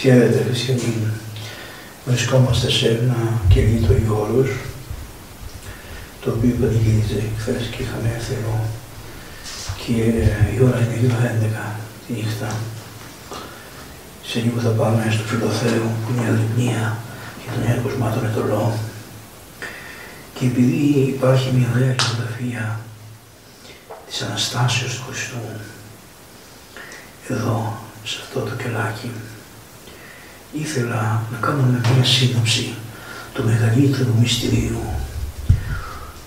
Χαίρετε χριστιανοί. Βρισκόμαστε σε ένα κελί του Αγίου το οποίο πανηγύριζε χθες και είχαμε έρθει εδώ και η ώρα είναι γύρω 11 τη νύχτα. Σε λίγο θα πάμε στο Φιλοθέο που είναι η Αγρυπνία και τον έργο Μάτων Ετωλό και επειδή υπάρχει μια ωραία γεωγραφία της Αναστάσεως του Χριστού εδώ σε αυτό το κελάκι ήθελα να κάνω μια σύνοψη του μεγαλύτερου μυστηρίου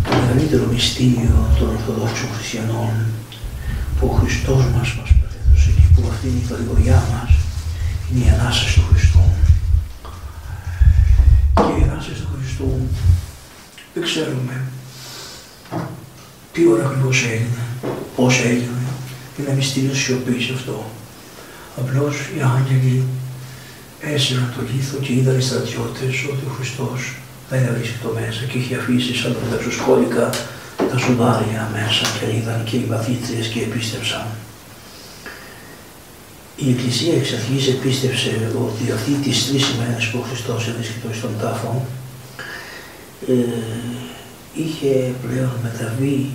το μεγαλύτερο μυστήριο των Ορθοδόξων Χριστιανών που ο Χριστός μας μας παρέδωσε και που αυτή είναι η παρηγοριά μας είναι η Ανάσταση του Χριστού. Και η Ανάσταση του Χριστού δεν ξέρουμε τι ώρα ακριβώς έγινε, πώς έγινε, είναι μυστήριο σιωπής αυτό. Απλώς οι άγγελοι έσυραν το λίθο και είδαν οι στρατιώτες ότι ο Χριστός δεν το μέσα και είχε αφήσει σαν τα δεξοσκόλικα τα σουδάρια μέσα και είδαν και οι μαθήτριες και επίστευσαν. Η Εκκλησία εξ αρχής επίστευσε ότι αυτή τις τρεις ημέρες που ο Χριστός έβρισκεται στον τάφο ε, είχε πλέον μεταβεί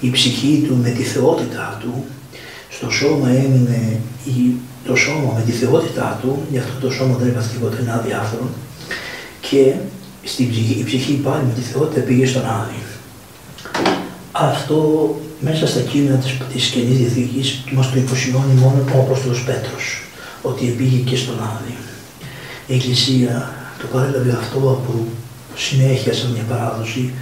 η ψυχή του με τη θεότητά του, στο σώμα έμεινε η, το σώμα με τη θεότητά του, γι' αυτό το σώμα δεν έπαθε τίποτα, είναι αδιάφορο, και στην ψυχή, η ψυχή πάλι με τη θεότητα πήγε στον Άδη. Αυτό μέσα στα κείμενα της, της Καινής Διαθήκης μας το υποσχεώνει μόνο ο Απόστολος Πέτρος, ότι πήγε και στον Άδη. Η Εκκλησία το παρέλαβε αυτό από συνέχεια σαν μια παράδοση,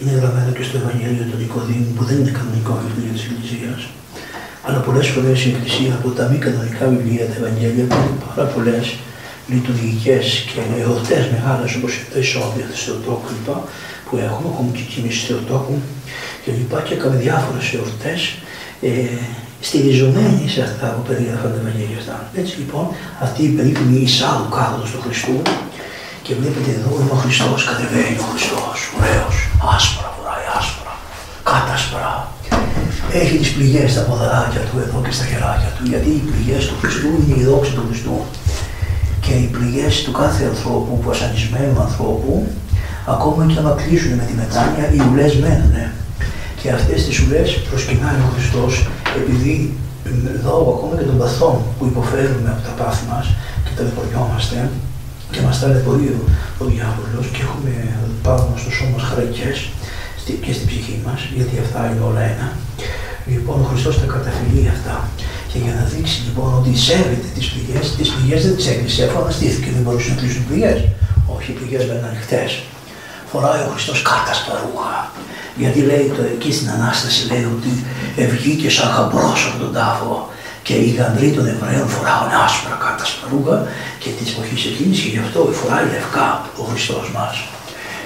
είναι γραμμένο και στο Ευαγγέλιο του Νικοδήμου που δεν είναι κανονικό βιβλίο της Εκκλησίας. Αλλά πολλές φορές η Εκκλησία από τα μη κανονικά βιβλία, τα Ευαγγέλια, που είναι πάρα πολλές, λειτουργικές και εορτές μεγάλες όπως το εισόδιο της Θεοτόκου λοιπά, που έχουμε, έχουμε και κίνηση Θεοτόκου και λοιπά και έκαμε διάφορες εορτές ε, στηριζομένοι σε αυτά που περιγράφαν τα Ευαγγέλια αυτά. Έτσι λοιπόν αυτή η περίφημη εισάγου κάθοδος του Χριστού και βλέπετε εδώ είναι ο Χριστός, κατεβαίνει ο Χριστός, ωραίος, άσπρα, φοράει άσπρα, κάτασπρα. Έχει τις πληγές στα ποδαράκια του εδώ και στα χεράκια του, γιατί οι πληγές του Χριστού είναι η δόξη του Χριστού και οι πληγές του κάθε ανθρώπου, βασανισμένου ανθρώπου, ακόμα και άμα κλείσουν με τη μετάνοια, οι ουλές μένουν. Και αυτές τις ουλές προσκυνάει ο Χριστός, επειδή εδώ ακόμα και των παθών που υποφέρουμε από τα πάθη μας και τα λεποριόμαστε και μας τα λεπορεί ο διάβολος και έχουμε πάνω στο σώμα μας χαρακές και στην ψυχή μας, γιατί αυτά είναι όλα ένα. Λοιπόν, ο Χριστός τα καταφυλεί αυτά. Και για να δείξει λοιπόν ότι σέβεται τις πληγές, τις πληγές δεν τις έκλεισε αφού αναστήθηκε, δεν μπορούσε να κλείσουν πληγές. Όχι, οι πληγές μένουν ανοιχτές. Φοράει ο Χριστός κάτασπα ρούχα. Γιατί λέει το, εκεί στην Ανάσταση λέει ότι βγήκε σαν χαμπρός από τον τάφο και οι γανδροί των Εβραίων φοράουν άσπρα κάτασπα ρούχα και της εποχής εκείνης και γι' αυτό φοράει λευκά ο Χριστός μας.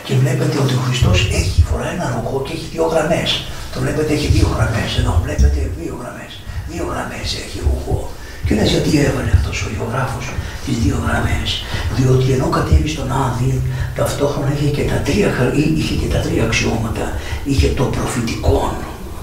Και βλέπετε ότι ο Χριστός έχει φοράει ένα ρούχο και έχει δύο γραμμές. Το βλέπετε έχει δύο γραμμές εδώ, βλέπετε δύο γραμμές δύο γραμμές έχει εγώ. Και λες γιατί έβαλε αυτός ο γεωγράφος τις δύο γραμμές. Διότι ενώ κατέβει στον Άδη, ταυτόχρονα είχε και τα τρία, είχε και τα τρία αξιώματα. Είχε το προφητικό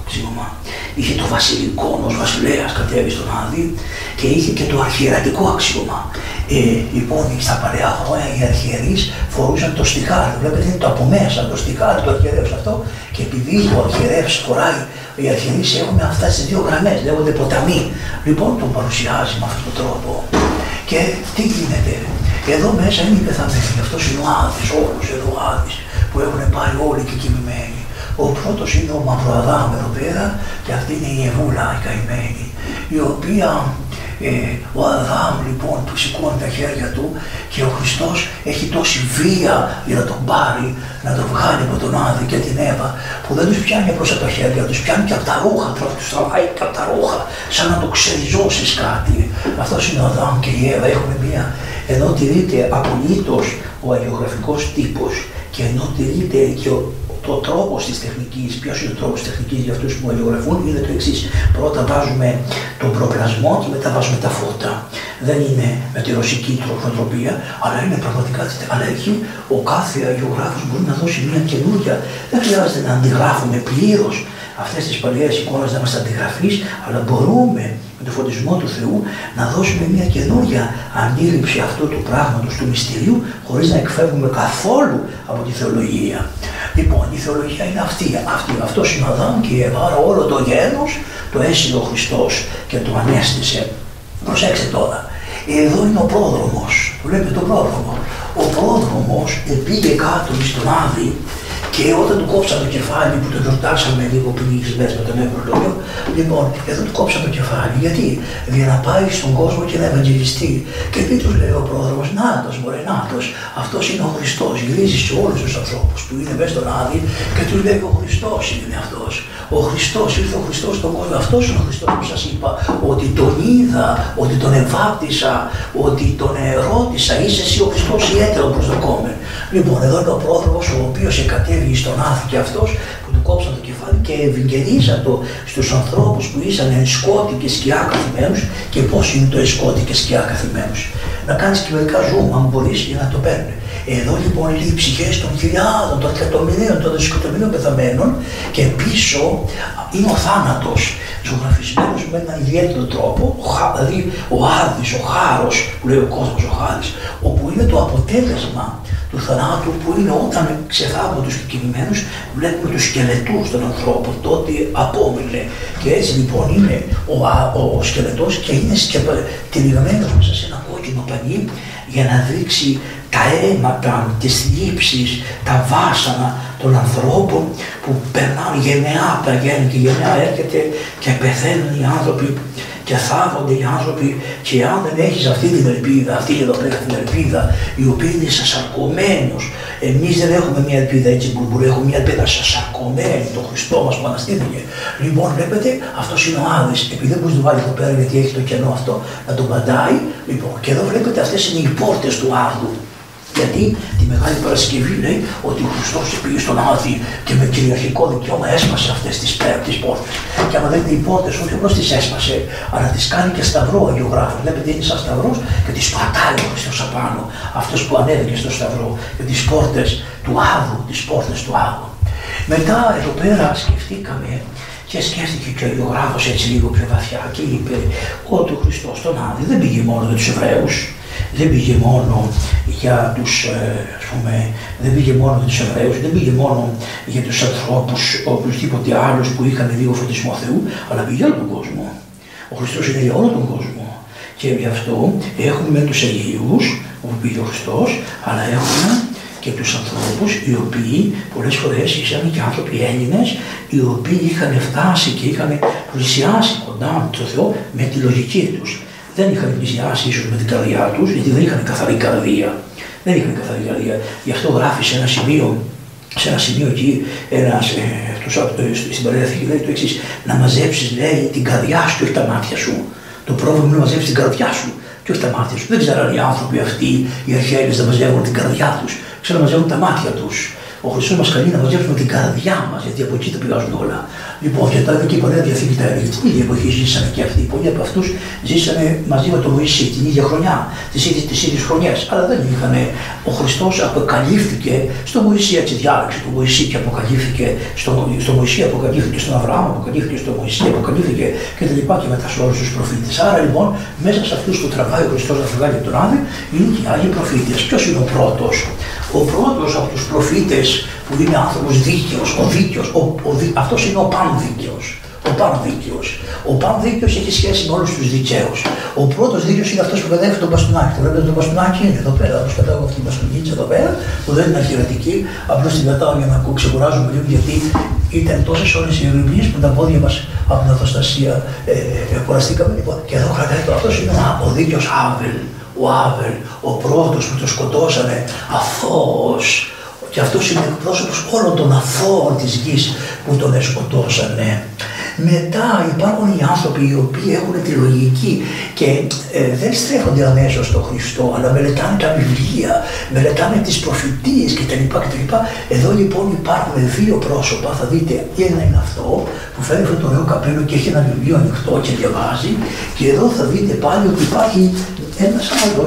αξίωμα, είχε το βασιλικό ω βασιλέας κατέβει στον Άδη και είχε και το αρχιερατικό αξίωμα. Ε, λοιπόν, στα παλαιά χρόνια οι αρχιερείς φορούσαν το στιχάρι. Βλέπετε είναι το από μέσα, το στιχάρι του αρχιερέως αυτό. Και επειδή ο αρχιερέως φοράει οι αρχιερείς έχουν αυτά τις δύο γραμμές, λέγονται ποταμοί. Λοιπόν τον παρουσιάζει με αυτόν τον τρόπο. Και τι γίνεται, εδώ μέσα είναι οι πεθαμένοι, αυτός είναι ο Άδης, όλους εδώ ο Άδης, που έχουν πάρει όλοι και κοιμημένοι. Ο πρώτος είναι ο Μαυροαδάμ εδώ πέρα και αυτή είναι η Εβούλα η καημένη, η οποία ε, ο Αδάμ λοιπόν που σηκώνει τα χέρια του και ο Χριστός έχει τόση βία για να τον πάρει, να τον βγάλει από τον Άδη και την Εύα που δεν τους πιάνει απλώς από τα χέρια, τους πιάνει και από τα ρούχα, τους τραβάει και από τα ρούχα σαν να το ξεριζώσεις κάτι. Αυτός είναι ο Αδάμ και η Εύα έχουν μία, ενώ τηρείται απολύτως ο αγιογραφικός τύπος και ενώ τηρείται και ο, το τρόπος της τεχνικής, ποιος είναι ο τρόπος τεχνικής για αυτούς που αλληλογραφούν, είναι το εξής. Πρώτα βάζουμε τον προπλασμό και μετά βάζουμε τα φώτα. Δεν είναι με τη ρωσική τροχοτροπία, αλλά είναι πραγματικά αλλά εκεί ο κάθε αλληλογράφο μπορεί να δώσει μια καινούργια. Δεν χρειάζεται να αντιγράφουμε πλήρως αυτές τις παλιές εικόνες να μα αντιγραφείς, αλλά μπορούμε με το φωτισμό του Θεού, να δώσουμε μια καινούργια αντίληψη αυτού του πράγματος, του μυστηρίου, χωρίς να εκφεύγουμε καθόλου από τη θεολογία. Λοιπόν, η θεολογία είναι αυτή, αυτή αυτός είναι ο Αδάμ και η Εύα, όλο το γένος το έσυλε ο Χριστός και το ανέστησε. Προσέξτε τώρα, εδώ είναι ο πρόδρομος, βλέπετε τον πρόδρομο. Ο πρόδρομος πήγε κάτω στον Άδη και όταν του κόψαν το κεφάλι που το γιορτάσαμε λίγο πριν λίγε μέρε με τον Ευρωπαϊκό, λοιπόν, εδώ του κόψαν το κεφάλι. Γιατί; Για να πάει στον κόσμο και να ευαγγελιστεί. Και τι του λέει ο πρόδρομος, Νάτος, μωρέ, Νάτος, αυτός είναι ο Χριστός. Γυρίζει σε όλους τους ανθρώπους που είναι μέσα στον Άδη και τους λέει ο Χριστός είναι αυτός. Ο Χριστός ήρθε ο Χριστός στον κόσμο. Αυτός είναι ο Χριστός που σας είπα ότι τον είδα, ότι τον ευάπτισα, ότι τον ερώτησα. Είσαι εσύ ο Χριστός ιδιαίτερος προσδοκόμενο. Λοιπόν, εδώ είναι ο πρόδρομος ο οποίος εκατέβη στον και αυτός που του κόψαν το κεφάλι και ευηγγελίζα το στους ανθρώπους που ήσαν σκότη και σκιά καθημένου και πώς είναι το σκότη και σκιά καθημένου. Να κάνεις και μερικά ζούμε, αν μπορείς, για να το παίρνει. Εδώ λοιπόν είναι οι ψυχές των χιλιάδων, των εκατομμυρίων, των δισεκατομμυρίων πεθαμένων και πίσω είναι ο θάνατος ζωγραφισμένος με έναν ιδιαίτερο τρόπο, δηλαδή ο Άδης, ο χάρος που λέει ο κόσμος ο Χάρης, όπου είναι το αποτέλεσμα του θανάτου που είναι όταν ξεθάβουμε τους κινημένους βλέπουμε τους σκελετούς των ανθρώπων τότε απόμεινε και έτσι λοιπόν είναι ο, ο, ο σκελετός και είναι τυλιγμένος μέσα σε ένα κόκκινο πανί για να δείξει τα αίματα, τις θλίψεις, τα βάσανα των ανθρώπων που περνάνε γενεά, πηγαίνει και γενεά έρχεται και πεθαίνουν οι άνθρωποι και θάβονται οι άνθρωποι και αν δεν έχεις αυτή την ελπίδα, αυτή εδώ πέρα την ελπίδα η οποία είναι σασαρκωμένος εμείς δεν έχουμε μια ελπίδα έτσι μπουρμπουρ, έχουμε μια ελπίδα σασαρκωμένη, το Χριστό μας που αναστήθηκε. Λοιπόν, βλέπετε, αυτός είναι ο Άδης, επειδή δεν μπορείς να το βάλεις εδώ πέρα γιατί έχει το κενό αυτό, να τον παντάει. Λοιπόν, και εδώ βλέπετε αυτές είναι οι πόρτες του Άδου. Γιατί τη Μεγάλη Παρασκευή λέει ότι ο Χριστός πήγε στον Άδη και με κυριαρχικό δικαίωμα έσπασε αυτές τις πόρτες. Και άμα δείτε οι πόρτες, όχι απλώς τις έσπασε, αλλά τις κάνει και σταυρό ο γεωγράφος. Βλέπετε είναι σαν σταυρός και τις πατάει ο Χριστός απάνω. Αυτός που ανέβηκε στο σταυρό. Και τις πόρτες του Άδου, τις πόρτες του Άδου. Μετά εδώ πέρα σκεφτήκαμε και σκέφτηκε και ο γεωγράφος έτσι λίγο πιο βαθιά και είπε ότι ο Χριστός στον Άδη δεν πήγε μόνο για τους Εβραίους, δεν πήγε μόνο για τους, ε, ας πούμε, δεν πήγε μόνο για τους Εβραίους, δεν πήγε μόνο για τους ανθρώπους, οποιοδήποτε άλλους που είχαν λίγο φωτισμό Θεού, αλλά πήγε για όλο τον κόσμο. Ο Χριστός είναι για όλο τον κόσμο. Και γι' αυτό έχουμε τους Αγίους, όπου πήγε ο Χριστός, αλλά έχουμε και τους ανθρώπους οι οποίοι πολλές φορές ήσαν και άνθρωποι Έλληνες οι οποίοι είχαν φτάσει και είχαν πλησιάσει κοντά με τον Θεό με τη λογική τους δεν είχαν πλησιάσει ίσως με την καρδιά τους, γιατί δεν είχαν καθαρή καρδία. Δεν είχαν καθαρή καρδία. Γι' αυτό γράφει σε ένα σημείο, σε ένα σημείο εκεί, ένας, ε, ε στην Παλαιά λέει το εξής: Να μαζέψεις, λέει, την καρδιά σου και όχι τα μάτια σου. Το πρόβλημα είναι να μαζέψεις την καρδιά σου και όχι τα μάτια σου. Δεν ξέραν οι άνθρωποι αυτοί, οι αρχαίοι, να μαζεύουν την καρδιά τους, ξέραν να μαζεύουν τα μάτια τους. Ο Χριστό μας καλεί να μαζέψουμε την καρδιά μας, γιατί από εκεί τα πηγάζουν όλα. Λοιπόν, και τα και η Παλαιά Διαθήκη τα έλεγε. Την ίδια εποχή ζήσανε και αυτοί. Πολλοί από αυτούς ζήσανε μαζί με τον Μωυσή την ίδια χρονιά, τις ίδιες χρονιές. Αλλά δεν είχαν. Ο Χριστός αποκαλύφθηκε στο Μωυσή, έτσι διάλεξε το Μωυσή και αποκαλύφθηκε στο, στο Μωυσή, αποκαλύφθηκε στον Αβραάμ, αποκαλύφθηκε στο Μωυσή, αποκαλύφθηκε και τα λοιπά και μετά σε όλους τους προφήτες. Άρα λοιπόν, μέσα σε αυτούς που τραβάει ο Χριστός να φυγάει τον Άδη, είναι και άλλοι προφήτες. Ποιος είναι ο πρώτος, ο πρώτος από τους προφήτες που είναι άνθρωπος δίκαιος, ο δίκαιος, ο, ο, αυτός είναι ο πανδίκαιος. Ο πανδίκαιος. Ο πανδίκαιος έχει σχέση με όλους τους δικαίους. Ο πρώτος δίκαιος είναι αυτός που κατέχει τον μπαστούνάκι. Το βλέπετε το μπαστούνάκι είναι εδώ πέρα. Όπως κατάγω αυτή την μπαστούνίτσα εδώ πέρα, που δεν είναι αρχιερατική. Απλώς την πετάω για να ξεκουράζουμε λίγο γιατί ήταν τόσες ώρες οι ειρηνίες που τα πόδια μας από την αυτοστασία ε, ε, κουραστήκαμε. Λοιπόν, και εδώ κρατάει το αυτός είναι ο δίκαιος Άβελ. Ο Άβελ, ο πρώτος που το σκοτώσανε, αθώος, και αυτός είναι εκπρόσωπος όλων των αθώων της γης που τον σκοτώσανε. Μετά υπάρχουν οι άνθρωποι οι οποίοι έχουν τη λογική και ε, δεν στρέφονται αμέσως στον Χριστό, αλλά μελετάνε τα βιβλία, μελετάνε τις προφητείες κτλ. κτλ. Εδώ λοιπόν υπάρχουν δύο πρόσωπα, θα δείτε ένα είναι αυτό που φέρει αυτό το ωραίο καπέλο και έχει ένα βιβλίο ανοιχτό και διαβάζει και εδώ θα δείτε πάλι ότι υπάρχει ένας άλλο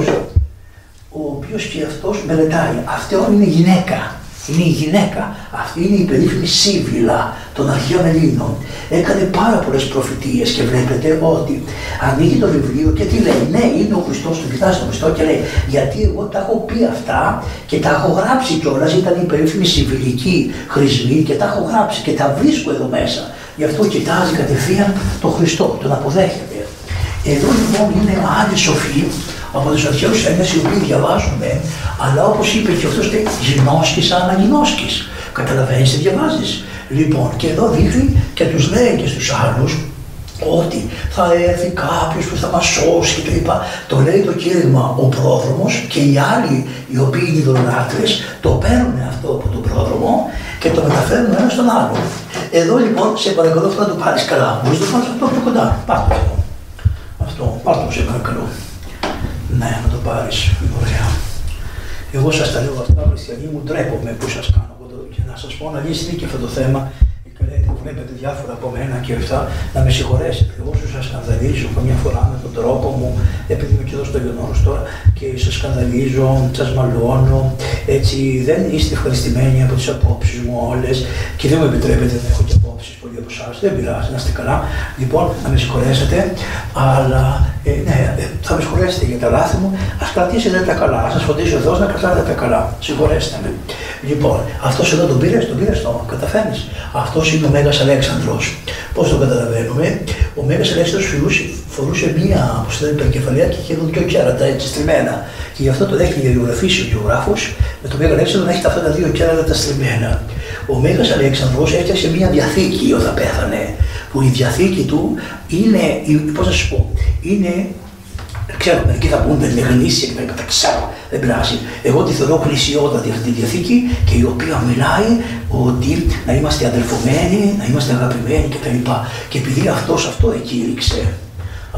ο οποίος και αυτός μελετάει. Αυτό είναι γυναίκα είναι η γυναίκα. Αυτή είναι η περίφημη Σύβυλα των αρχαίων Ελλήνων. Έκανε πάρα πολλές προφητείες και βλέπετε ότι ανοίγει το βιβλίο και τι λέει. Ναι, είναι ο Χριστός, του κοιτάζει τον Χριστό και λέει Γιατί εγώ τα έχω πει αυτά και τα έχω γράψει κιόλας. Ήταν η περίφημη Συμβιλική χρησμή και τα έχω γράψει και τα βρίσκω εδώ μέσα. Γι' αυτό κοιτάζει κατευθείαν τον Χριστό, τον αποδέχεται. Εδώ λοιπόν είναι άλλοι σοφοί από τους αρχαίους Έλληνες οι οποίοι διαβάζουν, αλλά όπως είπε και αυτός, γινώσκη αναγινώσκη. Καταλαβαίνεις τι διαβάζεις. Λοιπόν, και εδώ δείχνει και τους λέει και στους άλλους ότι θα έρθει κάποιος που θα μας σώσει και το είπα. Το λέει το κήρυγμα ο πρόδρομος και οι άλλοι οι οποίοι είναι ειδωλολάτρε το παίρνουν αυτό από τον πρόδρομο και το μεταφέρουν ένα στον άλλο. Εδώ λοιπόν σε παρακαλώ αυτό να το πάρεις καλά. Μπορείς να το πάρεις αυτό πιο κοντά. Πάρ' το αυτό. Αυτό, πάρ' το σε παρακαλώ. Ναι, να το πάρεις. Ωραία. Εγώ σας τα λέω αυτά, χριστιανοί μου, ντρέπομαι που σας κάνω. Και να σας πω να λύσετε και αυτό το θέμα βλέπετε διάφορα από μένα και αυτά, να με συγχωρέσετε. Εγώ σου σας σκανδαλίζω καμιά φορά με τον τρόπο μου, επειδή είμαι και εδώ στο Λιονόρο τώρα και σας σκανδαλίζω, σας μαλώνω. Έτσι δεν είστε ευχαριστημένοι από τις απόψεις μου όλες και δεν μου επιτρέπετε να έχω και απόψεις πολλοί από εσά. Δεν πειράζει, να είστε καλά. Λοιπόν, να με συγχωρέσετε, αλλά ε, ναι, ε, θα με συγχωρέσετε για τα λάθη μου. Α κρατήσετε τα καλά. Α σας φωτίσω εδώ να κρατάτε τα καλά. Συγχωρέστε με. Λοιπόν, αυτός εδώ τον πήρες, τον πήρες το, καταφέρνεις. Αυτός είναι ο Μέγας Αλέξανδρος. Πώς το καταλαβαίνουμε, ο Μέγας Αλέξανδρος φορούσε, φορούσε μία όπως το υπερκεφαλαία και είχε δύο κέρατα έτσι στριμμένα. Και γι' αυτό το έχει διαγραφήσει ο γεωγράφος με τον Μέγα Αλέξανδρο να έχει αυτά τα δύο κέρατα στριμμένα. Ο Μέγας Αλέξανδρος έφτιαξε μία διαθήκη όταν πέθανε, που η διαθήκη του είναι, πώς να σου πω, είναι Ξέρω, μερικοί θα πούν δεν είναι γνήσια και τα ξέρω, δεν πειράζει. Εγώ τη θεωρώ πλησιότατη αυτή τη διαθήκη και η οποία μιλάει ότι να είμαστε αδελφωμένοι, να είμαστε αγαπημένοι κτλ. Και επειδή αυτός αυτό εκήρυξε,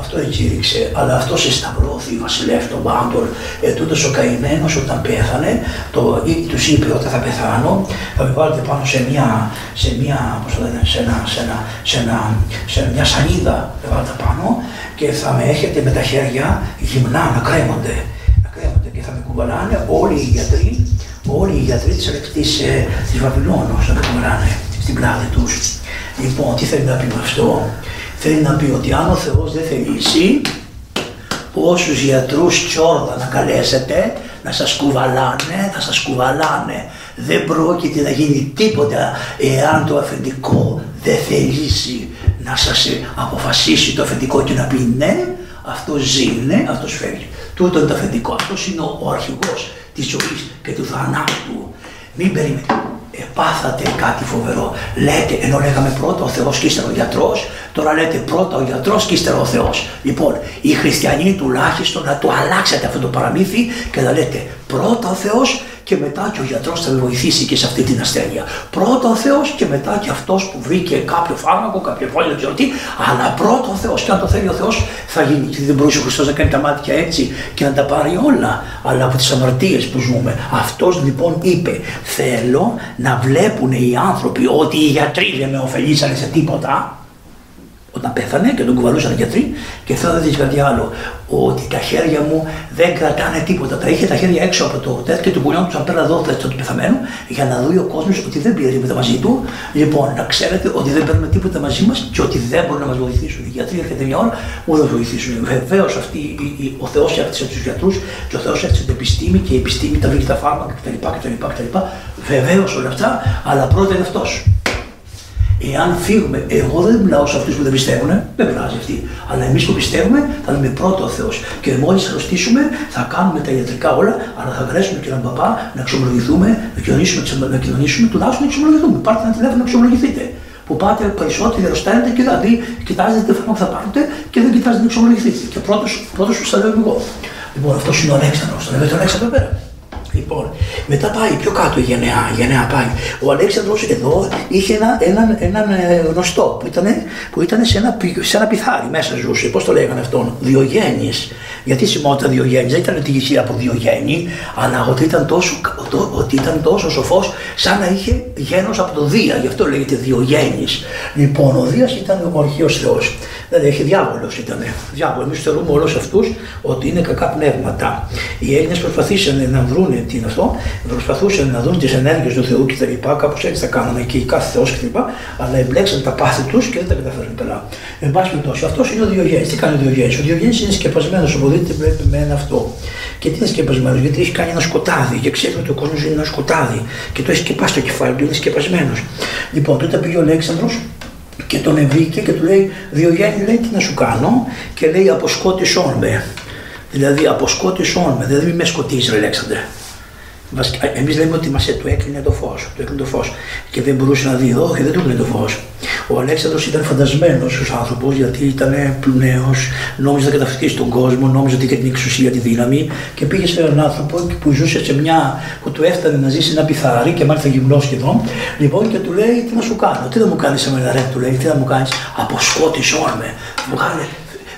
αυτό εκήρυξε, αλλά αυτό σταυρώθη, βασιλεύ των πάντων. Ε, τούτο ο καημένος όταν πέθανε, το, τους είπε όταν θα πεθάνω, θα με βάλετε πάνω σε μια, σε μια, πώς λένε, σε ένα, σε ένα, σε ένα, σε μια σανίδα, με βάλετε πάνω και θα με έχετε με τα χέρια γυμνά να κρέμονται. Να κρέμονται και θα με κουβαλάνε όλοι οι γιατροί, όλοι οι γιατροί της, της, ε, της Βαβυλώνος να με κουβαλάνε στην πλάτη τους. Λοιπόν, τι θέλει να πει με αυτό; Θέλει να πει ότι αν ο Θεός δεν θελήσει, όσους γιατρούς τσόρδα να καλέσετε, να σας κουβαλάνε, θα σας κουβαλάνε. Δεν πρόκειται να γίνει τίποτα εάν το αφεντικό δεν θελήσει να σας αποφασίσει το αφεντικό και να πει ναι, αυτός ζει, ναι, αυτός φεύγει. Τούτο είναι το αφεντικό, αυτός είναι ο, ο αρχηγός της ζωής και του θανάτου. Μην περιμένετε επάθατε κάτι φοβερό. Λέτε, ενώ λέγαμε πρώτα ο Θεός και ύστερα ο γιατρός, τώρα λέτε πρώτα ο γιατρός και ύστερα ο Θεός. Λοιπόν, οι χριστιανοί τουλάχιστον να το αλλάξετε αυτό το παραμύθι και να λέτε πρώτα ο Θεός και μετά και ο γιατρός θα με βοηθήσει και σε αυτή την ασθένεια. Πρώτα ο Θεός και μετά και αυτός που βρήκε κάποιο φάρμακο, κάποιο πόλη, δεν ξέρω τι, αλλά πρώτα ο Θεός και αν το θέλει ο Θεός θα γίνει. Και δεν μπορούσε ο Χριστός να κάνει τα μάτια έτσι και να τα πάρει όλα, αλλά από τις αμαρτίες που ζούμε. Αυτός λοιπόν είπε, θέλω να βλέπουν οι άνθρωποι ότι οι γιατροί δεν με ωφελήσανε σε τίποτα, όταν πέθανε και τον κουβαλούσαν οι γιατροί και θέλω να δεις κάτι άλλο, ότι τα χέρια μου δεν κρατάνε τίποτα. Τα είχε τα χέρια έξω από το τέτοιο και του πουλιών τους απέρα εδώ του πεθαμένου για να δει ο κόσμος ότι δεν πήρε τίποτα μαζί του. Λοιπόν, να ξέρετε ότι δεν παίρνουμε τίποτα μαζί μας και ότι δεν μπορούν να μας βοηθήσουν. Οι γιατροί έρχεται μια ώρα που δεν βοηθήσουν. Βεβαίως ο Θεός έφτιαξε τους γιατρούς και ο Θεός έφτιαξε την επιστήμη και η επιστήμη τα βρήκε τα φάρμακα κτλ. κτλ. Βεβαίως όλα αυτά, αλλά πρώτα είναι αυτός. Εάν φύγουμε, εγώ δεν μιλάω σε αυτούς που δεν πιστεύουν, δεν πειράζει αυτοί. Αλλά εμείς που πιστεύουμε θα λέμε πρώτο ο Θεός. Και μόλις αρρωστήσουμε θα κάνουμε τα ιατρικά όλα, αλλά θα καλέσουμε και έναν παπά να εξομολογηθούμε, να κοινωνήσουμε, να κοινωνήσουμε, τουλάχιστον να εξομολογηθούμε. Πάρτε ένα τηλέφωνο να εξομολογηθείτε. Που πάτε περισσότεροι αρρωσταίνετε και δηλαδή κοιτάζετε τι φάρμακο θα πάρετε και δεν κοιτάζετε να εξομολογηθείτε. Και πρώτος που σα λέω εγώ. Λοιπόν, αυτός είναι ο Αλέξανδρος. Το λέτε ο Αλέξανδρο πέρα. Λοιπόν, μετά πάει πιο κάτω η γενεά, η γενεά πάει. Ο Αλέξανδρος εδώ είχε ένα, έναν, έναν ε, γνωστό που ήταν, που ήταν σε, ένα, σε ένα πιθάρι μέσα ζούσε. Πώς το λέγανε αυτόν, Διογέννης. Γιατί σημαίνει Διογέννης, δεν ήταν ότι είχε από Διογέννη, αλλά ότι ήταν τόσο, ότι ήταν τόσο σοφός σαν να είχε γένος από το Δία, γι' αυτό λέγεται Διογέννης. Λοιπόν, ο Δίας ήταν ο αρχαίος Θεός. Δηλαδή έχει διάβολος ήταν. Διάβολο. Εμείς θεωρούμε όλους αυτούς ότι είναι κακά πνεύματα. Οι Έλληνες προσπαθήσαν να βρουν τι είναι αυτό, προσπαθούσαν να δουν τις ενέργειες του Θεού κτλ. Κάπως έτσι τα κάνανε και η κάθε Θεός κτλ. Αλλά εμπλέξαν τα πάθη τους και δεν τα καταφέρουν καλά. Εν πάση περιπτώσει, αυτός είναι ο Διογέννης. Τι κάνει ο Διογέννης; Ο Διογέννης είναι σκεπασμένος, δείτε βλέπει με ένα αυτό. Και τι είναι σκεπασμένος, γιατί έχει κάνει ένα σκοτάδι και ξέρει ότι ο κόσμος είναι ένα σκοτάδι και το έχει σκεπάσει το κεφάλι του, είναι σκεπασμένος. Λοιπόν, τότε πήγε ο Αλέξανδρος και τον βρήκε και του λέει: Διογέννη, λέει τι να σου κάνω, και λέει: Αποσκότησόν με. Δηλαδή, αποσκότησόν με, δηλαδή, μην με σκοτίζει, Αλέξανδρε. Εμείς λέμε ότι μας το έκλεινε το φως. Το έκλεινε το φως. Και δεν μπορούσε να δει εδώ και δεν του έκλεινε το φως. Ο Αλέξανδρος ήταν φαντασμένος ω άνθρωπος γιατί ήταν νέο, νόμιζε να καταφτιάσει τον κόσμο, νόμιζε ότι είχε την εξουσία, τη δύναμη και πήγε σε έναν άνθρωπο που ζούσε σε μια. που του έφτανε να ζήσει ένα πιθάρι και μάλιστα γυμνό σχεδόν. Λοιπόν και του λέει: Τι να σου κάνω, τι θα μου κάνεις σε μένα, ρε, του λέει: Τι θα μου κάνεις, αποσκότησόν με.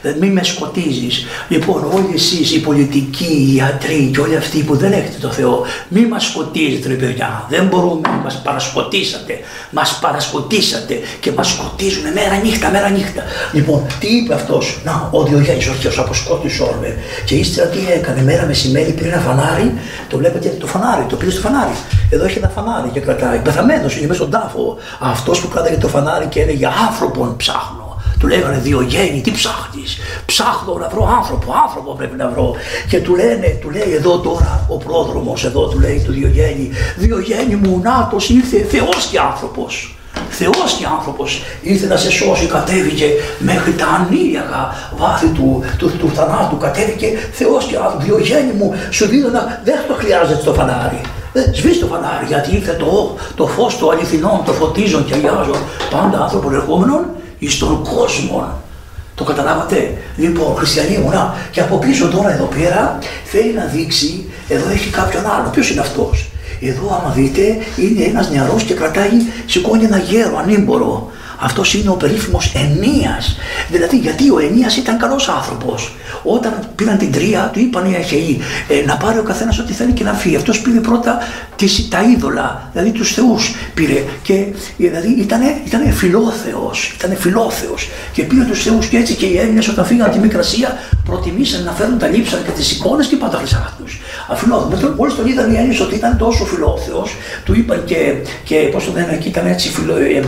Βγάλε μην με σκοτίζεις. Λοιπόν, όλοι εσείς οι πολιτικοί, οι ιατροί και όλοι αυτοί που δεν έχετε το Θεό, μην μας σκοτίζετε, ρε παιδιά. Δεν μπορούμε, μας παρασκοτήσατε. Μας παρασκοτήσατε και μας σκοτίζουν μέρα νύχτα, μέρα νύχτα. Λοιπόν, τι είπε αυτός, Να, ο Διογέννη, ο Θεό αποσκότησε όλμε. Και ύστερα τι έκανε, μέρα μεσημέρι πήρε ένα φανάρι, το βλέπετε το φανάρι, το πήρε στο φανάρι. Εδώ έχει ένα φανάρι και κρατάει. Πεθαμένος είναι μέσα στον τάφο. Αυτός που κράταγε το φανάρι και έλεγε άνθρωπον ψάχνω. Του λέγανε Διογέννη, τι ψάχνεις; Ψάχνω να βρω άνθρωπο, άνθρωπο πρέπει να βρω. Και του λένε, του λέει εδώ τώρα ο πρόδρομος εδώ του λέει του Διογέννη, Διογέννη μου νάτος ήρθε Θεός και άνθρωπος. Θεός και άνθρωπος ήρθε να σε σώσει, κατέβηκε μέχρι τα ανήλιακα βάθη του, του, του, θανάτου, κατέβηκε Θεός και άνθρωπος. Διογέννη μου, σου δίνω να, δεν το χρειάζεται το φανάρι. Σβήσει το φανάρι γιατί ήρθε το, το φως του αληθινών, το φωτίζουν και αγιάζουν πάντα άνθρωπον ερχόμενων εις τον κόσμο. Το καταλάβατε; Λοιπόν, χριστιανοί μου, να, και από πίσω τώρα εδώ πέρα θέλει να δείξει, εδώ έχει κάποιον άλλο. Ποιος είναι αυτός; Εδώ, άμα δείτε, είναι ένας νεαρός και κρατάει, σηκώνει ένα γέρο, ανήμπορο. Αυτός είναι ο περίφημος Ενίας. Δηλαδή, γιατί ο Ενίας ήταν καλός άνθρωπος. Όταν πήραν την τρία, του είπαν οι Αχαιοί ε, να πάρει ο καθένας ό,τι θέλει και να φύγει. Αυτός πήρε πρώτα τις, τα είδωλα, δηλαδή τους θεούς πήρε. Και δηλαδή ήταν ήτανε φιλόθεος. Ήταν φιλόθεος. Και πήρε τους θεούς και έτσι και οι Έλληνες όταν φύγαν από τη Μικρασία προτιμήσαν να φέρουν τα λείψανα και τις εικόνες και πάντα χρυσά τους. Αφιλόθεο. Μόλι τον είδαν οι Έλληνες ότι ήταν τόσο φιλόθεος, του είπαν και, και πώς το λένε, εκεί ήταν έτσι φιλό, ε,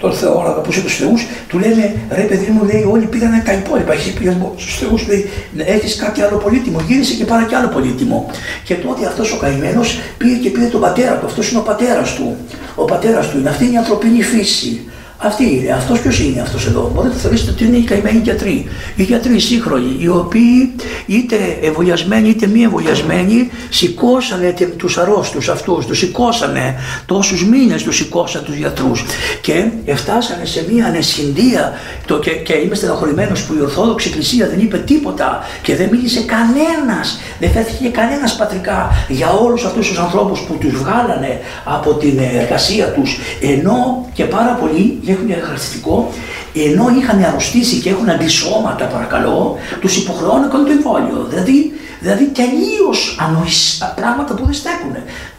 τον Θεό, αγαπούσε τους θεούς, του λένε ρε παιδί μου, λέει, όλοι πήγαν τα υπόλοιπα. Εσύ πήγαν στου θεούς, λέει, έχεις κάτι άλλο πολύτιμο. Γύρισε και πάρα και άλλο πολύτιμο. Και τότε αυτός ο καημένος πήγε και πήρε τον πατέρα του. Αυτός είναι ο πατέρας του. Ο πατέρας του είναι αυτή η ανθρωπίνη φύση. Αυτή είναι. Αυτός ποιος είναι αυτός εδώ; Μπορείτε να θεωρήσετε ότι είναι οι καημένοι γιατροί. Οι γιατροί σύγχρονοι, οι οποίοι είτε εμβολιασμένοι είτε μη εμβολιασμένοι, σηκώσανε τους αρρώστους αυτούς, τους σηκώσανε τόσους μήνες, τους σηκώσαν τους γιατρούς. Και φτάσανε σε μια ανεσχυντία το, και, και είμαι στενοχωρημένο που η Ορθόδοξη Εκκλησία δεν είπε τίποτα και δεν μίλησε κανένας, δεν φέθηκε κανένας πατρικά για όλους αυτούς τους ανθρώπους που τους βγάλανε από την εργασία τους, ενώ και πάρα πολλοί και έχουν χαρακτηριστικό, ενώ είχαν αρρωστήσει και έχουν αντισώματα, παρακαλώ, τους υποχρεώνουν να κάνουν το εμβόλιο. Δηλαδή, δηλαδή τελείω ανοησία, πράγματα που δεν στέκουν.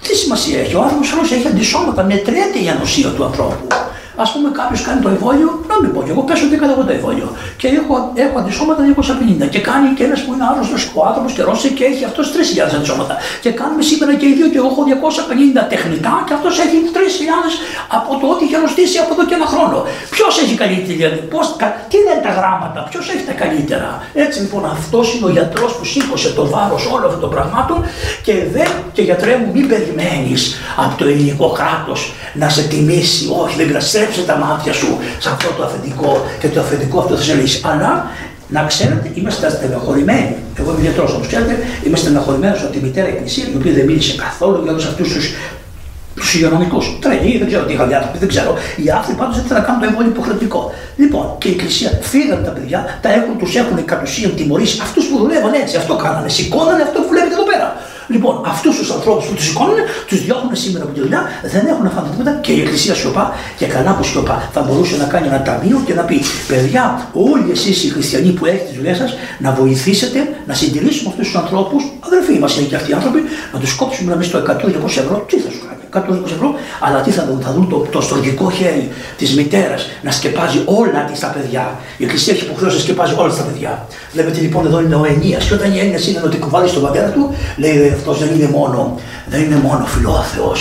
Τι σημασία έχει, ο άνθρωπος άλλος έχει αντισώματα, μετριέται η ανοσία του ανθρώπου. Α πούμε, κάποιος κάνει το εμβόλιο, να μην πω και εγώ πέσω ότι έκανα εγώ το εμβόλιο. Και έχω, έχω αντισώματα 250. Και κάνει και ένας που είναι άρρωστος ο άνθρωπος και ρώτησε και έχει αυτός 3.000 αντισώματα. Και κάνουμε σήμερα και οι δύο και εγώ έχω 250 τεχνητά και αυτός έχει 3.000 από το ότι είχε αρρωστήσει από εδώ και ένα χρόνο. Ποιος έχει καλύτερη, δηλαδή, πώς, τι λένε τα γράμματα, ποιος έχει τα καλύτερα. Έτσι λοιπόν αυτός είναι ο γιατρός που σήκωσε το βάρος όλων αυτών των πραγμάτων και δεν, και γιατρέ μου, μην περιμένεις από το ελληνικό κράτος να σε τιμήσει. Όχι, δεν πειράζει στρέψε τα μάτια σου σε αυτό το αφεντικό και το αφεντικό αυτό θα σε λύσει. Αλλά να ξέρετε, είμαστε στεναχωρημένοι. Εγώ είμαι γιατρό, όπως ξέρετε, είμαι στεναχωρημένο από τη μητέρα Εκκλησία, η οποία δεν μίλησε καθόλου για όλους αυτούς τους τους υγειονομικούς. Τρελοί, δεν ξέρω τι είχαν άνθρωποι, δεν ξέρω. Οι άνθρωποι πάντως ήθελαν να κάνουν το εμβόλιο υποχρεωτικό. Λοιπόν, και η Εκκλησία φύγανε τα παιδιά, τα έχουν, τους έχουν κατ' ουσίαν τιμωρήσει αυτούς που δουλεύαν έτσι. Αυτό κάνανε. Σηκώνανε αυτό που βλέπετε εδώ πέρα. Λοιπόν, αυτούς τους ανθρώπους που τους σηκώνουν, τους διώχνουν σήμερα από τη δουλειά, δεν έχουν να φάνε τίποτα και η Εκκλησία σιωπά και καλά που σιωπά. Θα μπορούσε να κάνει ένα ταμείο και να πει: Παιδιά, όλοι εσείς οι χριστιανοί που έχετε τι δουλειέ σας, να βοηθήσετε να συντηρήσουμε αυτούς τους ανθρώπους, αδερφοί μας είναι και αυτοί οι άνθρωποι, να τους κόψουμε να στο 100 200 ευρώ, τι θα σου κάνει. 120 ευρώ, αλλά τι θα δουν, θα δουν το, το στοργικό χέρι της μητέρας να σκεπάζει όλα της τα παιδιά. Η Εκκλησία έχει υποχρέωση να σκεπάζει όλα τα παιδιά. Βλέπετε λοιπόν εδώ είναι ο Ενίας. Και όταν η έννοια είναι ότι κουβάλει στον πατέρα του, λέει αυτός δεν είναι μόνο, δεν είναι μόνο φιλόθεο,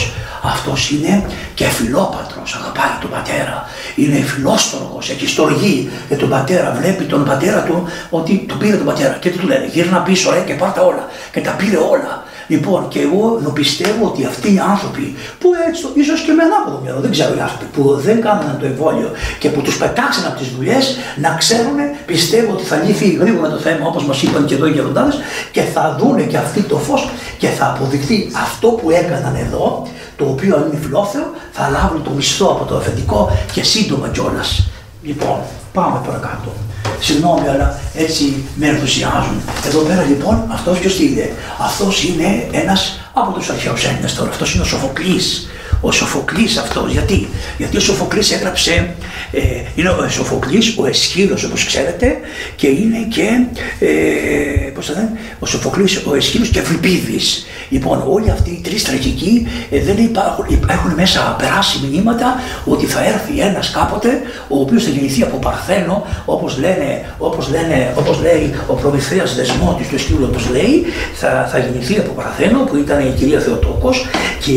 αυτός είναι και φιλόπατρος, αγαπάει τον πατέρα. Είναι φιλόστοργος, έχει στοργή για τον πατέρα. Βλέπει τον πατέρα του ότι του πήρε τον πατέρα. Και τι του λένε, γύρνα πίσω, ρε, και πάρτα όλα. Και τα πήρε όλα. Λοιπόν, και εγώ πιστεύω ότι αυτοί οι άνθρωποι που έτσι, ίσως και με ανάποδο μυαλό, δεν ξέρω οι άνθρωποι που δεν κάνανε το εμβόλιο και που τους πετάξαν από τις δουλειές, να ξέρουν, πιστεύω ότι θα λύθει γρήγορα το θέμα όπως μας είπαν και εδώ οι γεροντάδες και θα δούνε και αυτοί το φως και θα αποδειχθεί αυτό που έκαναν εδώ, το οποίο αν είναι φιλόθεο, θα λάβουν το μισθό από το αφεντικό και σύντομα κιόλας. Λοιπόν, πάμε παρακάτω. Συγγνώμη, αλλά έτσι με ενθουσιάζουν. Εδώ πέρα λοιπόν αυτός ποιος είναι; Αυτός είναι ένας από τους αρχαίου Έλληνε τώρα. Αυτός είναι ο Σοφοκλής. Ο Σοφοκλής αυτός, γιατί, γιατί ο Σοφοκλής έγραψε, ε, είναι ο Σοφοκλής, ο Εσχύλος όπως ξέρετε και είναι και, ε, πώς θα λένε, ο Σοφοκλής, ο Εσχύλος και Ευρυπίδης. Λοιπόν, όλοι αυτοί οι τρεις τραγικοί ε, δεν υπάρχουν, έχουν μέσα περάσει μηνύματα ότι θα έρθει ένας κάποτε ο οποίος θα γεννηθεί από Παρθένο, όπως, λένε, όπως, λένε, όπως λέει ο Προμηθέας Δεσμότης του Εσχύλου, όπως λέει, θα, θα γεννηθεί από Παρθένο που ήταν η κυρία Θεοτόκος και,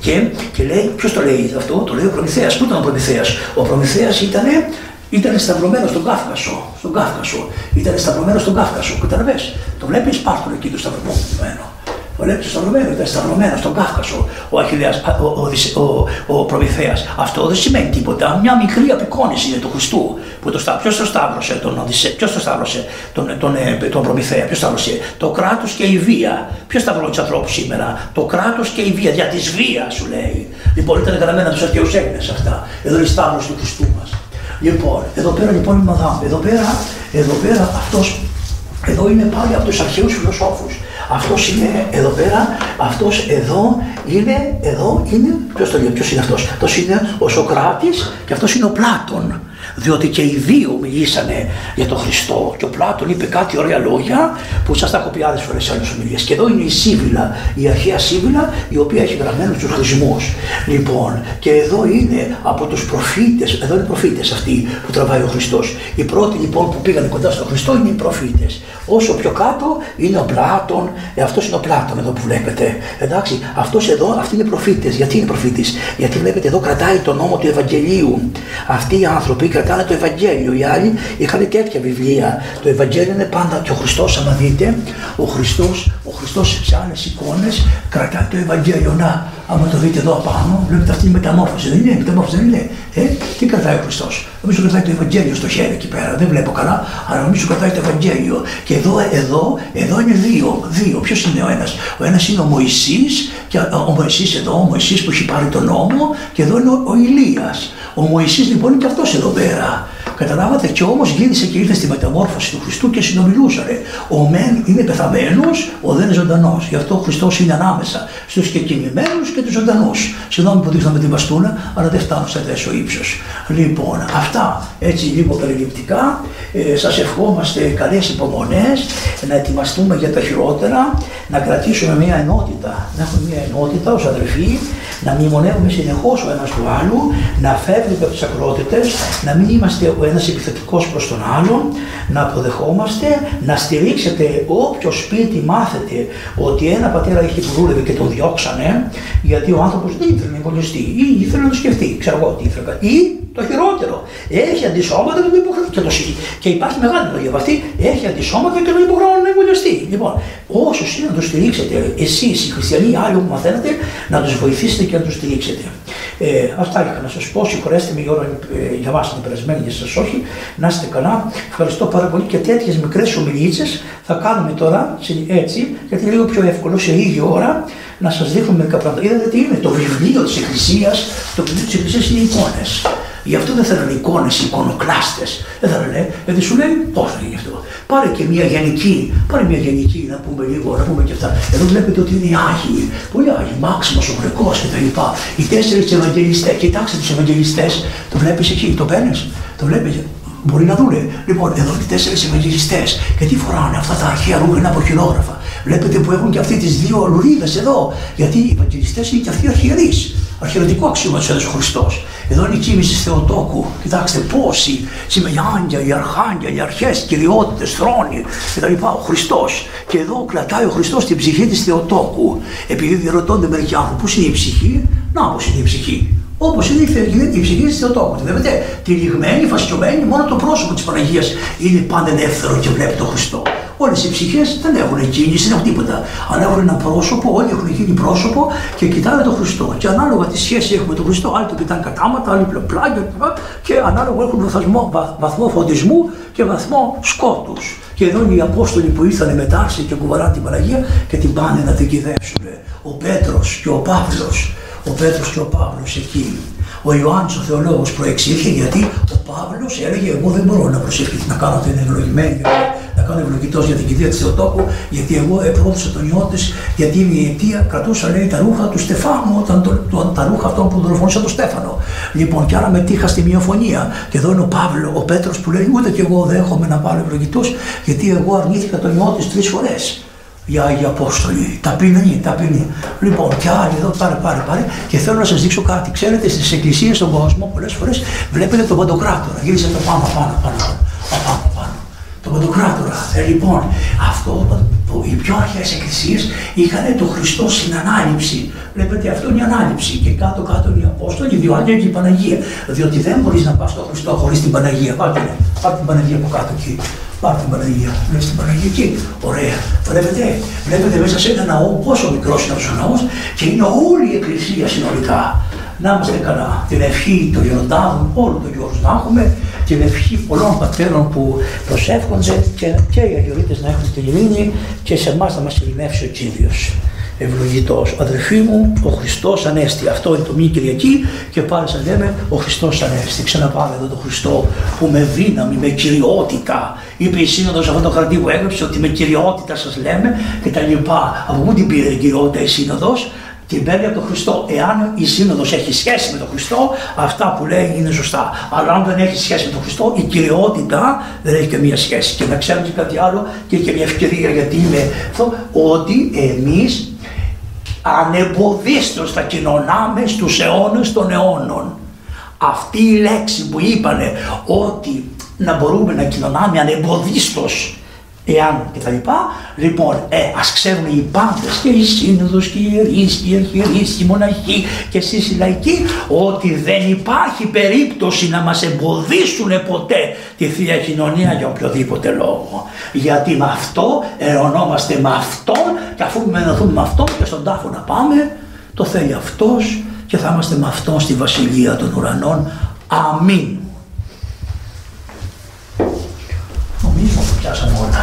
και και λέει, ποιος το λέει αυτό, το λέει ο Προμηθέας. Πού ήταν ο Προμηθέας, Ο Προμηθέας ήταν ήταν σταυρωμένος στον Κάφκασο. Στον Κάφκασο. Ήταν σταυρωμένος στον Κάφκασο. Καταλαβέ. Το βλέπεις πάρτον εκεί το σταυρωμένο. Το βλέπει σταυρωμένο, ήταν σταυρωμένο στον Κάφκασο ο Αχιλέας, ο, ο, ο, ο Προμηθέας. Αυτό δεν σημαίνει τίποτα. Μια μικρή απεικόνηση είναι του Χριστού. Που το, ποιος το σταύρωσε τον Οδυσσέ, ποιος το σταύρωσε τον, τον, τον, ε, τον Προμηθέα, ποιος σταύρωσε. Το κράτος και η βία. Ποιος σταυρώνει τους ανθρώπους σήμερα; Το κράτος και η βία, δια της βίας σου λέει. Λοιπόν ήταν γραμμένα τους αρχαίους Έλληνες αυτά. Εδώ είναι η σταύρωση του Χριστού μας. Λοιπόν, εδώ πέρα λοιπόν η Μαδάμ, εδώ πέρα, εδώ πέρα αυτός, εδώ είναι πάλι από τους αρχαίους φιλοσόφους. Αυτός είναι εδώ πέρα, αυτός εδώ είναι, εδώ είναι, ποιος το λέει, ποιος είναι αυτός; Αυτός είναι ο Σοκράτης και αυτός είναι ο Πλάτων διότι και οι δύο μιλήσανε για τον Χριστό και ο Πλάτων είπε κάτι ωραία λόγια που σας τα έχω πει άλλες φορές σε άλλες ομιλίες. Και εδώ είναι η Σίβηλα, η αρχαία Σίβηλα η οποία έχει γραμμένους τους χρησμούς. Λοιπόν και εδώ είναι από τους προφήτες, εδώ είναι οι προφήτες αυτοί που τραβάει ο Χριστός. Οι πρώτοι λοιπόν που πήγαν κοντά στον Χριστό είναι οι προφήτες. Όσο πιο κάτω είναι ο Πλάτων, ε, αυτός είναι ο Πλάτων εδώ που βλέπετε. Εντάξει, αυτός εδώ, αυτοί είναι προφήτες, γιατί είναι προφήτης γιατί βλέπετε εδώ κρατάει τον νόμο του Ευαγγελίου. Αυτοί οι άνθρωποι κρατάνε το Ευαγγέλιο. Οι άλλοι είχαν τέτοια βιβλία. Το Ευαγγέλιο είναι πάντα και ο Χριστός, άμα δείτε, ο Χριστός ο Χριστός σε άλλες εικόνες κρατάει το Ευαγγέλιο. Να, άμα το δείτε εδώ απάνω, βλέπετε αυτή η μεταμόρφωση. Δεν είναι, η μεταμόρφωση δεν είναι. Ε, τι κρατάει ο Χριστός; Νομίζω κρατάει το Ευαγγέλιο στο χέρι εκεί πέρα. Δεν βλέπω καλά, αλλά νομίζω κρατάει το Ευαγγέλιο. Και εδώ, εδώ, εδώ είναι δύο. δύο. Ποιος είναι ο ένας; Ο ένας είναι ο Μωυσής, και ο Μωυσής εδώ, ο Μωυσής που έχει πάρει τον νόμο, και εδώ είναι ο, ο Ηλίας. Ο Μωυσής λοιπόν είναι και αυτός εδώ πέρα. Καταλάβατε; Και όμως γύρισε και ήρθε στη μεταμόρφωση του Χριστού και συνομιλούσε. Ρε. Ο μεν είναι πεθαμένος, ο δεν είναι ζωντανός. Γι' αυτό ο Χριστός είναι ανάμεσα στους και κοιμημένους και τους ζωντανούς. Συγγνώμη που δείχναμε την μπαστούνα, αλλά δεν φτάνω σε τέτοιο ύψος. Λοιπόν, αυτά έτσι λίγο περιληπτικά. Ε, σας ευχόμαστε καλές υπομονές, να ετοιμαστούμε για τα χειρότερα, να κρατήσουμε μια ενότητα, να έχουμε μια ενότητα ως αδερφοί, να μνημονεύουμε συνεχώς ο ένας του άλλου, να φεύγουμε από τις ακρότητες, να μην είμαστε ο ένας επιθετικός προς τον άλλον, να αποδεχόμαστε, να στηρίξετε όποιο σπίτι μάθετε ότι ένα πατέρα είχε που και τον διώξανε, γιατί ο άνθρωπος δεν ήθελε να εμβολιαστεί ή ήθελε να το σκεφτεί, ξέρω εγώ τι ήθελε. Ή το χειρότερο, έχει αντισώματα και τον υποχρεώνει. Και, το, και υπάρχει μεγάλη λόγια από αυτή, έχει αντισώματα και τον υποχρεώνει να εμβολιαστεί. Λοιπόν, όσου είναι να το στηρίξετε, εσείς οι χριστιανοί, οι άλλοι που μαθαίνετε, να τους βοηθήσετε και να τους στηρίξετε. Ε, αυτά είχα να σας πω. Συγχωρέστε με η ώρα ε, για μας είναι περασμένη, για σας όχι. Να είστε καλά. Ευχαριστώ πάρα πολύ και τέτοιες μικρές ομιλίτσες θα κάνουμε τώρα έτσι, γιατί είναι λίγο πιο εύκολο σε ίδια ώρα να σας δείχνουμε μερικά πράγματα. Είδατε τι είναι το βιβλίο της Εκκλησίας, το βιβλίο της Εκκλησίας είναι εικόνες. Γι' αυτό δεν θέλουν εικόνες, εικονοκλάστες. Δεν θέλουν, γιατί σου λέει πώς θα γίνει αυτό. Πάρε και μια γενική, πάρε μια γενική να πούμε λίγο, να πούμε και αυτά. Εδώ βλέπετε ότι είναι οι Άγιοι, πολλοί Άγιοι, Μάξιμος, ο Γρεκό κτλ. Οι τέσσερις Ευαγγελιστές, κοιτάξτε τους Ευαγγελιστές, το βλέπεις εκεί, το παίρνεις, το βλέπεις. Μπορεί να δούνε. Λοιπόν, εδώ είναι τέσσερις ευαγγελιστές. Και τι φοράνε αυτά τα αρχαία ρούχα από χειρόγραφα. Βλέπετε που έχουν και αυτοί τις δύο λουρίδες εδώ. Γιατί οι ευαγγελιστές είναι και αυτοί αρχιερείς. Αρχαιρωτικό αξίωμα του έδωσε ο Χριστός. Εδώ είναι η κίνηση Θεοτόκου. Κοιτάξτε πόσοι σήμερα οι άγγελοι, οι αρχάγγελοι, οι αρχέ, κυριότητες, θρόνοι κτλ. Ο Χριστός. Και εδώ κρατάει ο Χριστός την ψυχή της Θεοτόκου. Επειδή διαρωτώνται μερικοί άνθρωποι, πώς είναι η ψυχή, να πώς είναι η ψυχή. Όπως είναι η, η ψυχή της Θεοτόκου. Βλέπετε, τυλιγμένη, φασιωμένη, μόνο το πρόσωπο της Παναγίας είναι πάντα ελεύθερο και βλέπει τον Χριστό. Όλες οι ψυχές δεν έχουν κίνηση, δεν έχουν τίποτα. Αλλά έχουν ένα πρόσωπο, όλοι έχουν γίνει πρόσωπο και κοιτάνε τον Χριστό. Και ανάλογα τη σχέση έχουμε με τον Χριστό, άλλοι το κοιτάνε κατάματα, άλλοι πλάγια και ανάλογα έχουν βαθμό, βαθμό φωτισμού και βαθμό σκότους. Και εδώ είναι οι Απόστολοι που ήρθαν με και κουβαλάνε την Παναγία και την πάνε να την κυδέψουν. Ο Πέτρος και ο Παύλος ο Πέτρος και ο Παύλος εκεί. Ο Ιωάννης ο θεολόγος προεξήλθε γιατί ο Παύλος έλεγε εγώ δεν μπορώ να προσευχηθώ να κάνω την ευλογημένη να κάνω ευλογητός για την κηδεία της Θεοτόκου, γιατί εγώ επρόθεσα τον ιό της, γιατί η αιτία κρατούσα λέει τα ρούχα του Στεφάνου, όταν το, το, τα ρούχα αυτών που δολοφόνησα τον Στέφανο. Λοιπόν, και άρα μετήχα στη μειοφωνία. Και εδώ είναι ο Παύλο, ο Πέτρος που λέει ούτε και εγώ δέχομαι να πάρω ευλογητός, γιατί εγώ αρνήθηκα τον ιό της τρεις φορές οι Άγιοι Απόστολοι. Ταπεινή, ταπεινή. Λοιπόν, και άλλοι εδώ πάρε, πάρε, πάρε. Και θέλω να σας δείξω κάτι. Ξέρετε, στις εκκλησίες στον κόσμο πολλές φορές βλέπετε τον Παντοκράτορα. Γύρισε το πάνω, πάνω, πάνω. πάνω, πάνω. Τον Παντοκράτορα. Ε, λοιπόν, αυτό που οι πιο αρχαίες εκκλησίες είχαν το Χριστό στην ανάληψη. Βλέπετε, αυτό είναι η ανάληψη. Και κάτω-κάτω είναι οι Απόστολοι, οι δύο άλλοι και η Παναγία. Διότι δεν μπορείς να πας στον Χριστό χωρίς την Παναγία. Πάτε, πάτε την Παναγία από κάτω εκεί. Πάρτε την Παναγία. Βλέπει την Παναγία εκεί. Ωραία. Βλέπετε, βλέπετε μέσα σε ένα ναό πόσο μικρός είναι αυτός ο ναός και είναι όλη η εκκλησία συνολικά. Να είμαστε καλά. Την ευχή των Γεροντάδων, όλων των Γιώργων να έχουμε, την ευχή πολλών πατέρων που προσεύχονται και, και οι Αγιορείτες να έχουν την ειρήνη και σε εμάς να μας ειρηνεύσει ο Κύριος ευλογητός. Αδερφοί μου, ο Χριστός Ανέστη. Αυτό είναι το μη Κυριακή και πάλι σας λέμε ο Χριστός Ανέστη. Ξαναπάμε εδώ τον Χριστό που με δύναμη, με κυριότητα. Είπε η Σύνοδος αυτό το χαρτί που έγραψε ότι με κυριότητα σας λέμε και τα λοιπά. Από πού την πήρε η κυριότητα η Σύνοδος, την παίρνει από τον Χριστό. Εάν η Σύνοδος έχει σχέση με τον Χριστό, αυτά που λέει είναι σωστά. Αλλά αν δεν έχει σχέση με τον Χριστό, η κυριότητα δεν έχει καμία σχέση. Και να ξέρουμε και κάτι άλλο και και μια ευκαιρία γιατί είμαι αυτό, ότι εμείς ανεμποδίστως θα κοινωνάμε στους αιώνες των αιώνων. Αυτή η λέξη που είπανε ότι να μπορούμε να κοινωνάμε ανεμποδίστως εάν και τα λοιπά. Λοιπόν, ε, ας ξέρουν οι πάντες και οι σύνοδος και οι ιερείς και οι αρχιερείς και οι μοναχοί και εσείς οι λαϊκοί ότι δεν υπάρχει περίπτωση να μας εμποδίσουν ποτέ τη Θεία Κοινωνία για οποιοδήποτε λόγο. Γιατί με αυτό ερωνόμαστε με αυτόν και αφού μενωθούμε με αυτόν και στον τάφο να πάμε το θέλει αυτός και θα είμαστε με αυτόν στη Βασιλεία των Ουρανών. Αμήν. Νομίζω ότι πιάσαμε όλα.